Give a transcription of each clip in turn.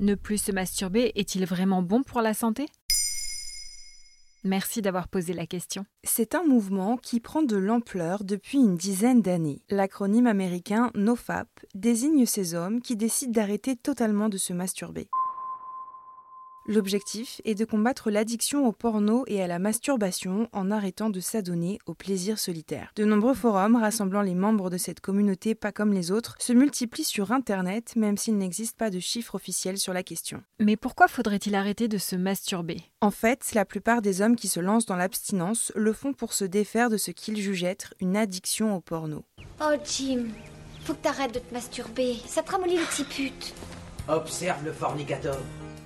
Ne plus se masturber est-il vraiment bon pour la santé? Merci d'avoir posé la question. C'est un mouvement qui prend de l'ampleur depuis une dizaine d'années. L'acronyme américain NoFap désigne ces hommes qui décident d'arrêter totalement de se masturber. L'objectif est de combattre l'addiction au porno et à la masturbation en arrêtant de s'adonner au plaisir solitaire. De nombreux forums rassemblant les membres de cette communauté pas comme les autres se multiplient sur Internet même s'il n'existe pas de chiffres officiels sur la question. Mais pourquoi faudrait-il arrêter de se masturber? En fait, la plupart des hommes qui se lancent dans l'abstinence le font pour se défaire de ce qu'ils jugent être une addiction au porno. Oh Jim, faut que t'arrêtes de te masturber. Ça te ramollit le petit pute. Observe le fornicateur.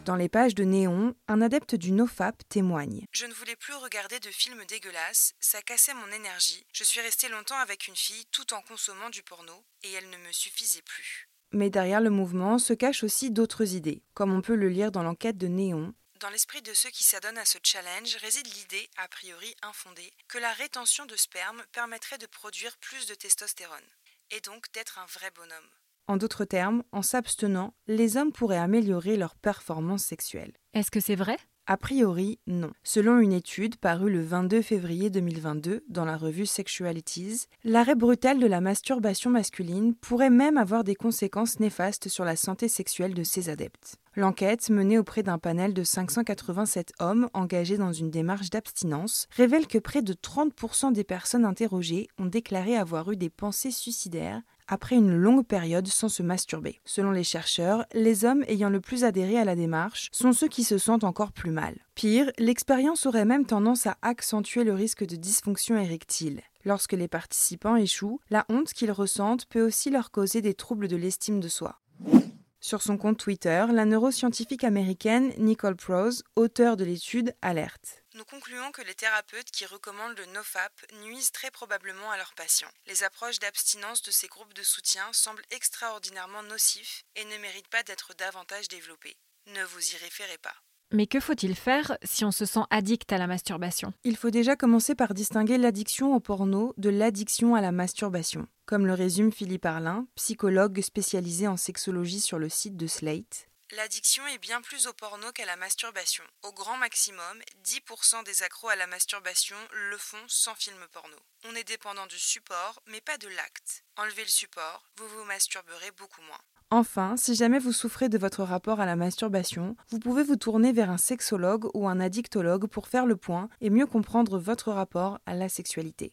Dans les pages de Néon, un adepte du NoFap témoigne. Je ne voulais plus regarder de films dégueulasses, ça cassait mon énergie. Je suis resté longtemps avec une fille tout en consommant du porno et elle ne me suffisait plus. Mais derrière le mouvement se cachent aussi d'autres idées, comme on peut le lire dans l'enquête de Néon. Dans l'esprit de ceux qui s'adonnent à ce challenge réside l'idée, a priori infondée, que la rétention de sperme permettrait de produire plus de testostérone, et donc d'être un vrai bonhomme. En d'autres termes, en s'abstenant, les hommes pourraient améliorer leur performance sexuelle. Est-ce que c'est vrai? A priori, non. Selon une étude parue le 22 février 2022 dans la revue Sexualities, l'arrêt brutal de la masturbation masculine pourrait même avoir des conséquences néfastes sur la santé sexuelle de ses adeptes. L'enquête, menée auprès d'un panel de 587 hommes engagés dans une démarche d'abstinence, révèle que près de 30% des personnes interrogées ont déclaré avoir eu des pensées suicidaires après une longue période sans se masturber. Selon les chercheurs, les hommes ayant le plus adhéré à la démarche sont ceux qui se sentent encore plus mal. Pire, l'expérience aurait même tendance à accentuer le risque de dysfonction érectile. Lorsque les participants échouent, la honte qu'ils ressentent peut aussi leur causer des troubles de l'estime de soi. Sur son compte Twitter, la neuroscientifique américaine Nicole Prose, auteure de l'étude, alerte. Nous concluons que les thérapeutes qui recommandent le NoFap nuisent très probablement à leurs patients. Les approches d'abstinence de ces groupes de soutien semblent extraordinairement nocifs et ne méritent pas d'être davantage développées. Ne vous y référez pas. Mais que faut-il faire si on se sent addict à la masturbation? Il faut déjà commencer par distinguer l'addiction au porno de l'addiction à la masturbation. Comme le résume Philippe Arlin, psychologue spécialisé en sexologie sur le site de Slate, L'addiction est bien plus au porno qu'à la masturbation. Au grand maximum, 10% des accros à la masturbation le font sans film porno. On est dépendant du support, mais pas de l'acte. Enlevez le support, vous vous masturberez beaucoup moins. Enfin, si jamais vous souffrez de votre rapport à la masturbation, vous pouvez vous tourner vers un sexologue ou un addictologue pour faire le point et mieux comprendre votre rapport à la sexualité.